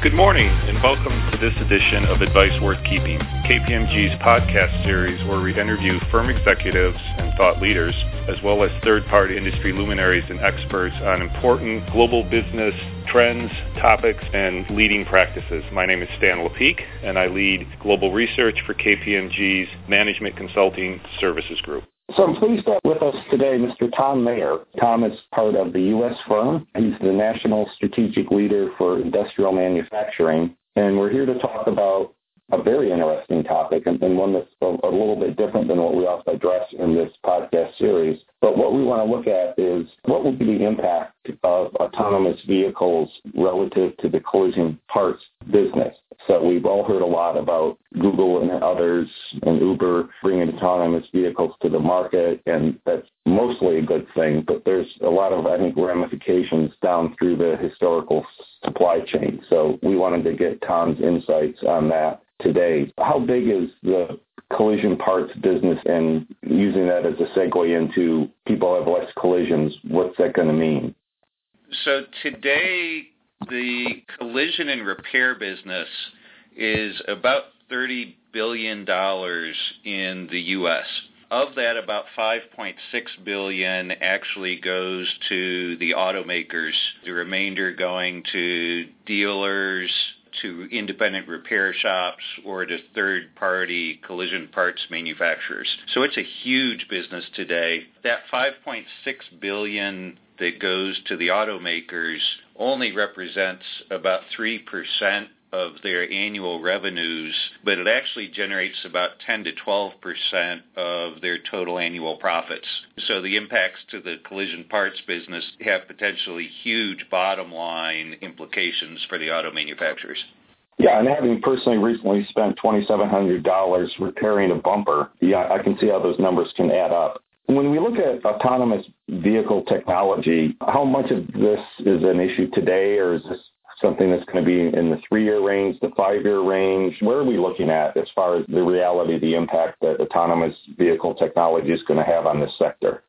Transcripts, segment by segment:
Good morning, and welcome to this edition of Advice Worth Keeping, KPMG's podcast series where we interview firm executives and thought leaders, as well as third party industry luminaries and experts on important global business trends, topics, and leading practices. My name is Stan Lepeak, and I lead global research for KPMG's Management Consulting Services Group. So I'm pleased to have with us today Mr. Tom Mayor. Tom is part of the U.S. firm. He's the National Strategic Leader for Industrial Manufacturing. And we're here to talk about a very interesting topic and, and one that's a, a, little bit different than what we often address in this podcast series. But what we want to look at is what will be the impact of autonomous vehicles relative to the collision parts business. So we've all heard a lot about Google and others and Uber bringing autonomous vehicles to the market, and that's mostly a good thing. But there's a lot of, I think, ramifications down through the historical supply chain. So we wanted to get Tom's insights on that today. How big is the collision parts business and using that as a segue into people have less collisions, what's that going to mean? So today, the collision and repair business is about $30 billion in the U.S. Of that, about 5.6 billion actually goes to the automakers. The remainder going to dealers, to independent repair shops or to third party collision parts manufacturers. So it's a huge business today. That 5.6 billion that goes to the automakers only represents about 3% of their annual revenues, but it actually generates about 10 to 12 percent of their total annual profits. So the impacts to the collision parts business have potentially huge bottom line implications for the auto manufacturers. Yeah, and having personally recently spent $2,700 repairing a bumper, yeah, I can see how those numbers can add up. When we look at autonomous vehicle technology, how much of this is an issue today, or is this something that's going to be in the three year range, the five year range? Where are we looking at as far as the reality, the impact that autonomous vehicle technology is going to have on this sector?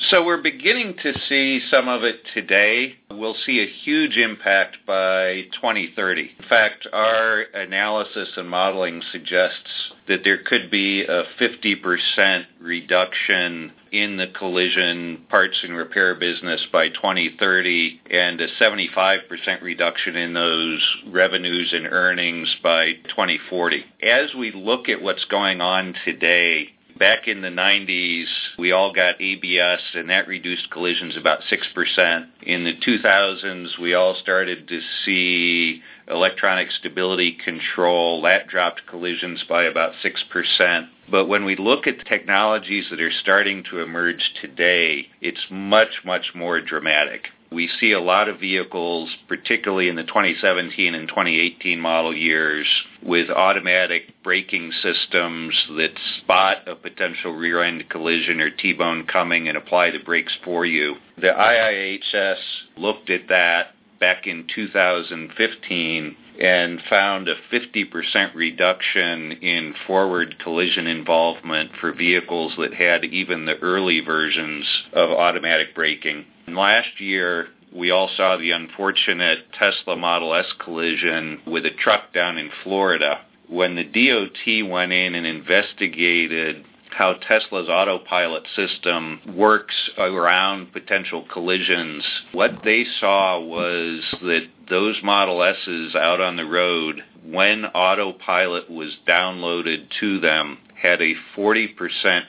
So we're beginning to see some of it today. We'll see a huge impact by 2030. In fact, our analysis and modeling suggests that there could be a 50% reduction in the collision parts and repair business by 2030 and a 75% reduction in those revenues and earnings by 2040. As we look at what's going on today, back in the 90s, we all got ABS, and that reduced collisions about 6%. In the 2000s, we all started to see electronic stability control. That dropped collisions by about 6%. But when we look at the technologies that are starting to emerge today, it's much, much more dramatic. We see a lot of vehicles, particularly in the 2017 and 2018 model years, with automatic braking systems that spot a potential rear end collision or T bone coming and apply the brakes for you. The IIHS looked at that back in 2015 and found a 50% reduction in forward collision involvement for vehicles that had even the early versions of automatic braking. Last year, we all saw the unfortunate Tesla Model S collision with a truck down in Florida. When the DOT went in and investigated how Tesla's autopilot system works around potential collisions, what they saw was that those Model S's out on the road, when autopilot was downloaded to them, had a 40%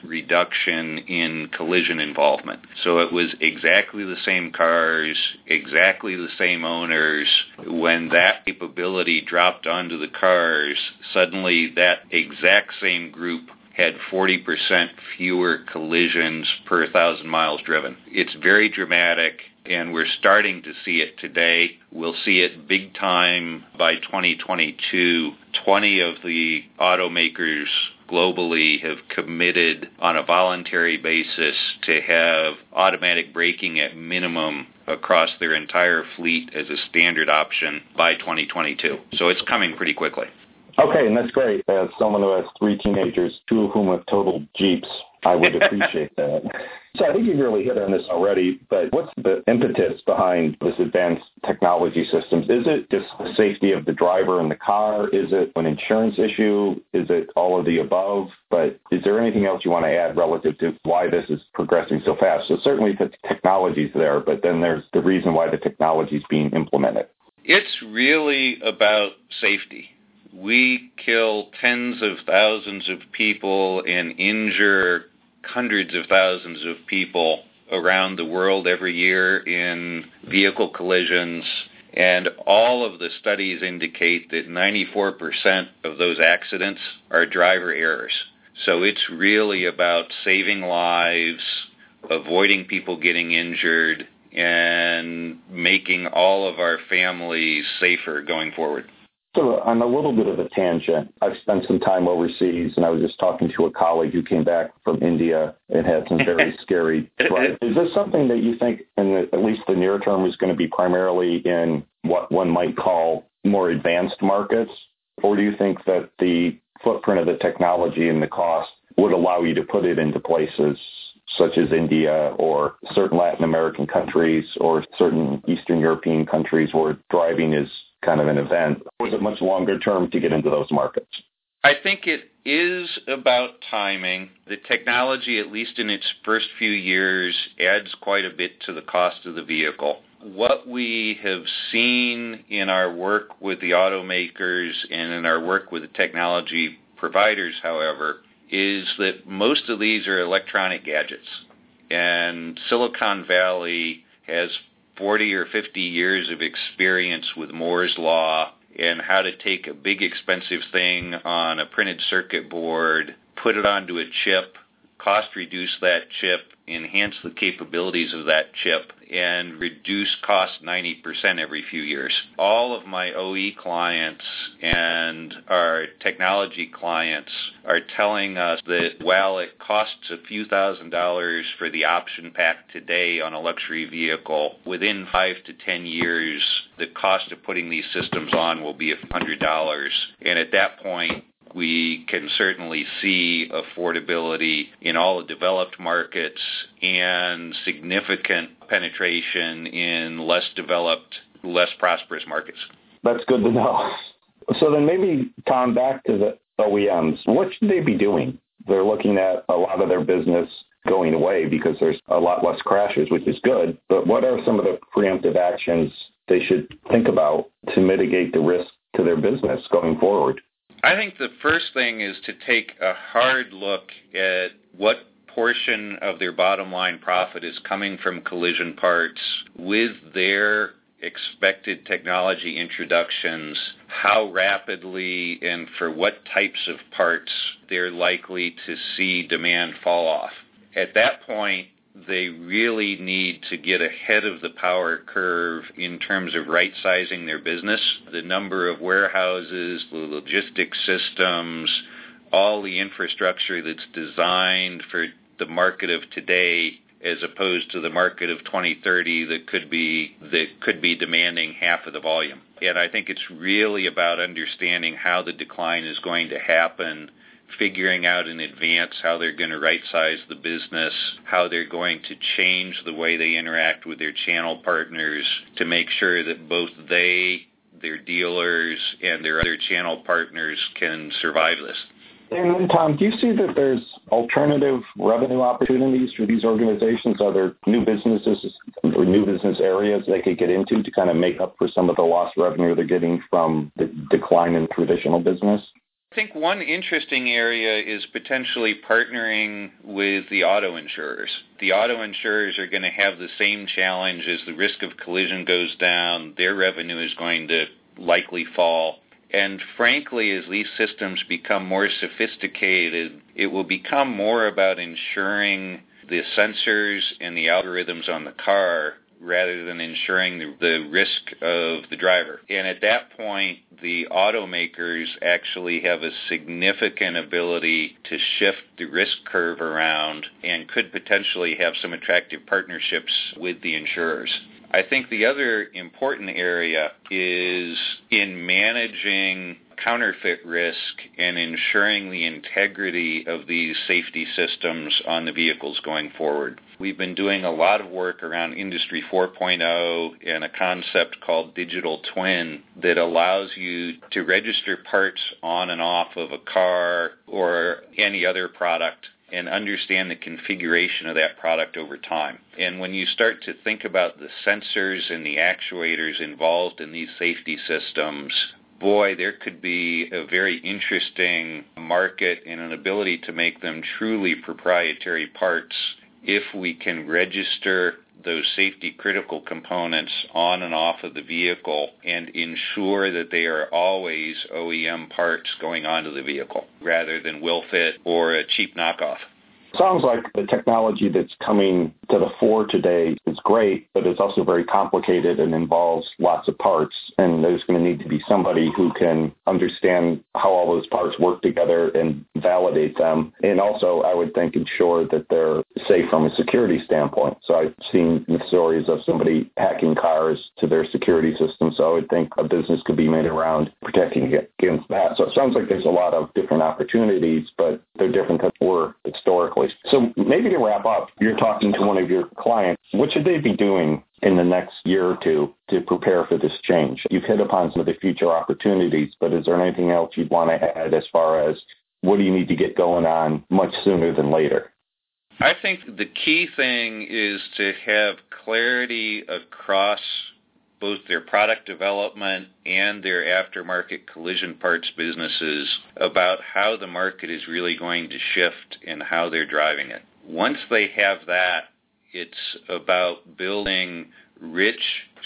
reduction in collision involvement. So it was exactly the same cars, exactly the same owners. When that capability dropped onto the cars, suddenly that exact same group had 40% fewer collisions per thousand miles driven. It's very dramatic and we're starting to see it today. We'll see it big time by 2022. 20 of the automakers globally have committed on a voluntary basis to have automatic braking at minimum across their entire fleet as a standard option by 2022. So it's coming pretty quickly. Okay, and that's great. As someone who has three teenagers, two of whom have total Jeeps, I would appreciate that. So I think you've really hit on this already, but what's the impetus behind this advanced technology systems? Is it just the safety of the driver in the car? Is it an insurance issue? Is it all of the above? But is there anything else you want to add relative to why this is progressing so fast? So certainly the technology's there, but then there's the reason why the technology is being implemented. It's really about safety. We kill tens of thousands of people and injure hundreds of thousands of people around the world every year in vehicle collisions. And all of the studies indicate that 94% of those accidents are driver errors. So it's really about saving lives, avoiding people getting injured, and making all of our families safer going forward. So on a little bit of a tangent, I've spent some time overseas, and I was just talking to a colleague who came back from India and had some very scary drives. Is this something that you think, in the, at least the near term, is going to be primarily in what one might call more advanced markets, or do you think that the footprint of the technology and the cost would allow you to put it into places such as India or certain Latin American countries or certain Eastern European countries where driving is kind of an event? Is it much longer term to get into those markets? I think it is about timing. The technology, at least in its first few years, adds quite a bit to the cost of the vehicle. What we have seen in our work with the automakers and in our work with the technology providers, however, is that most of these are electronic gadgets. And Silicon Valley has 40 or 50 years of experience with Moore's Law and how to take a big expensive thing on a printed circuit board, put it onto a chip, cost reduce that chip, enhance the capabilities of that chip, and reduce cost 90% every few years. All of my OE clients and our technology clients are telling us that while it costs a few thousand dollars for the option pack today on a luxury vehicle, within five to ten years, the cost of putting these systems on will be a hundred dollars. And at that point, we can certainly see affordability in all the developed markets and significant penetration in less developed, less prosperous markets. That's good to know. So then maybe, Tom, back to the OEMs. What should they be doing? They're looking at a lot of their business going away because there's a lot less crashes, which is good. But what are some of the preemptive actions they should think about to mitigate the risk to their business going forward? I think the first thing is to take a hard look at what portion of their bottom line profit is coming from collision parts with their expected technology introductions, how rapidly and for what types of parts they're likely to see demand fall off. At that point, they really need to get ahead of the power curve in terms of right sizing their business. The number of warehouses, the logistics systems, all the infrastructure that's designed for the market of today as opposed to the market of 2030 that could be that could be demanding half of the volume. And I think it's really about understanding how the decline is going to happen figuring out in advance how they're going to right size the business, how they're going to change the way they interact with their channel partners to make sure that both they, their dealers, and their other channel partners can survive this. And then, Tom, do you see that there's alternative revenue opportunities for these organizations? Are there new businesses or new business areas they could get into to kind of make up for some of the lost revenue they're getting from the decline in traditional business? I think one interesting area is potentially partnering with the auto insurers. The auto insurers are going to have the same challenge as the risk of collision goes down, their revenue is going to likely fall. And frankly, as these systems become more sophisticated, it will become more about ensuring the sensors and the algorithms on the car rather than ensuring the, the risk of the driver. And at that point, the automakers actually have a significant ability to shift the risk curve around and could potentially have some attractive partnerships with the insurers. I think the other important area is in managing counterfeit risk and ensuring the integrity of these safety systems on the vehicles going forward. We've been doing a lot of work around Industry 4.0 and a concept called digital twin that allows you to register parts on and off of a car or any other product and understand the configuration of that product over time. And when you start to think about the sensors and the actuators involved in these safety systems, boy, there could be a very interesting market and an ability to make them truly proprietary parts if we can register those safety critical components on and off of the vehicle and ensure that they are always OEM parts going onto the vehicle rather than will fit or a cheap knockoff. Sounds like the technology that's coming to the fore today is great, but it's also very complicated and involves lots of parts. And there's going to need to be somebody who can understand how all those parts work together and validate them. And also, I would think, ensure that they're safe from a security standpoint. So I've seen stories of somebody hacking cars to their security system. So I would think a business could be made around protecting against that. So it sounds like there's a lot of different opportunities, but they're different than were historically. So maybe to wrap up, you're talking to one of your clients. What should they be doing in the next year or two to prepare for this change? You've hit upon some of the future opportunities, but is there anything else you'd want to add as far as what do you need to get going on much sooner than later? I think the key thing is to have clarity across both their product development and their aftermarket collision parts businesses about how the market is really going to shift and how they're driving it. Once they have that, it's about building rich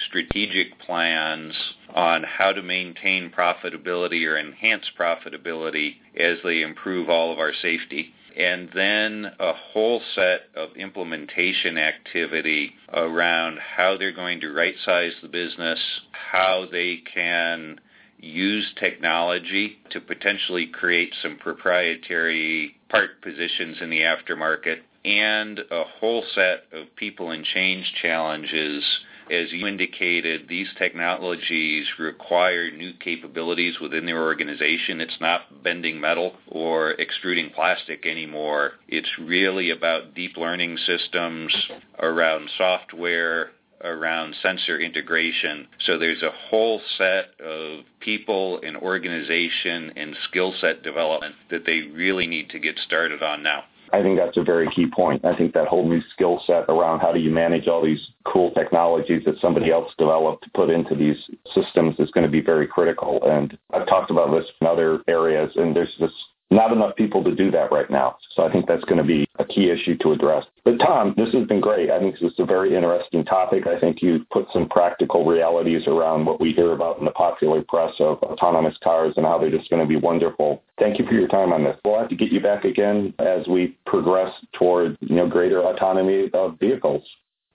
strategic plans on how to maintain profitability or enhance profitability as they improve all of our safety. And then a whole set of implementation activity around how they're going to right size the business, how they can use technology to potentially create some proprietary part positions in the aftermarket, and a whole set of people and change challenges as you indicated, these technologies require new capabilities within their organization. It's not bending metal or extruding plastic anymore. It's really about deep learning systems around software, around sensor integration. So there's a whole set of people and organization and skill set development that they really need to get started on now. I think that's a very key point. I think that whole new skill set around how do you manage all these cool technologies that somebody else developed to put into these systems is going to be very critical. And I've talked about this in other areas, and there's just not enough people to do that right now. So I think that's going to be a key issue to address. But Tom, this has been great. I think this is a very interesting topic. I think you've put some practical realities around what we hear about in the popular press of autonomous cars and how they're just going to be wonderful. Thank you for your time on this. We'll have to get you back again as we progress toward you know greater autonomy of vehicles.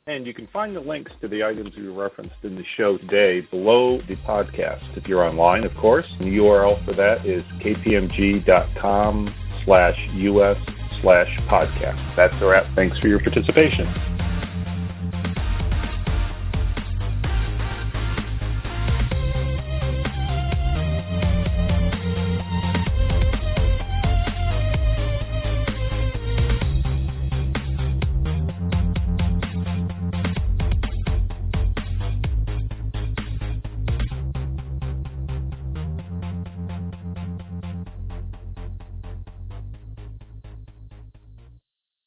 And you can find the links to the items we referenced in the show today below the podcast. If you're online, of course, the URL for that is kpmg.com slash us slash podcast. That's a wrap. Thanks for your participation.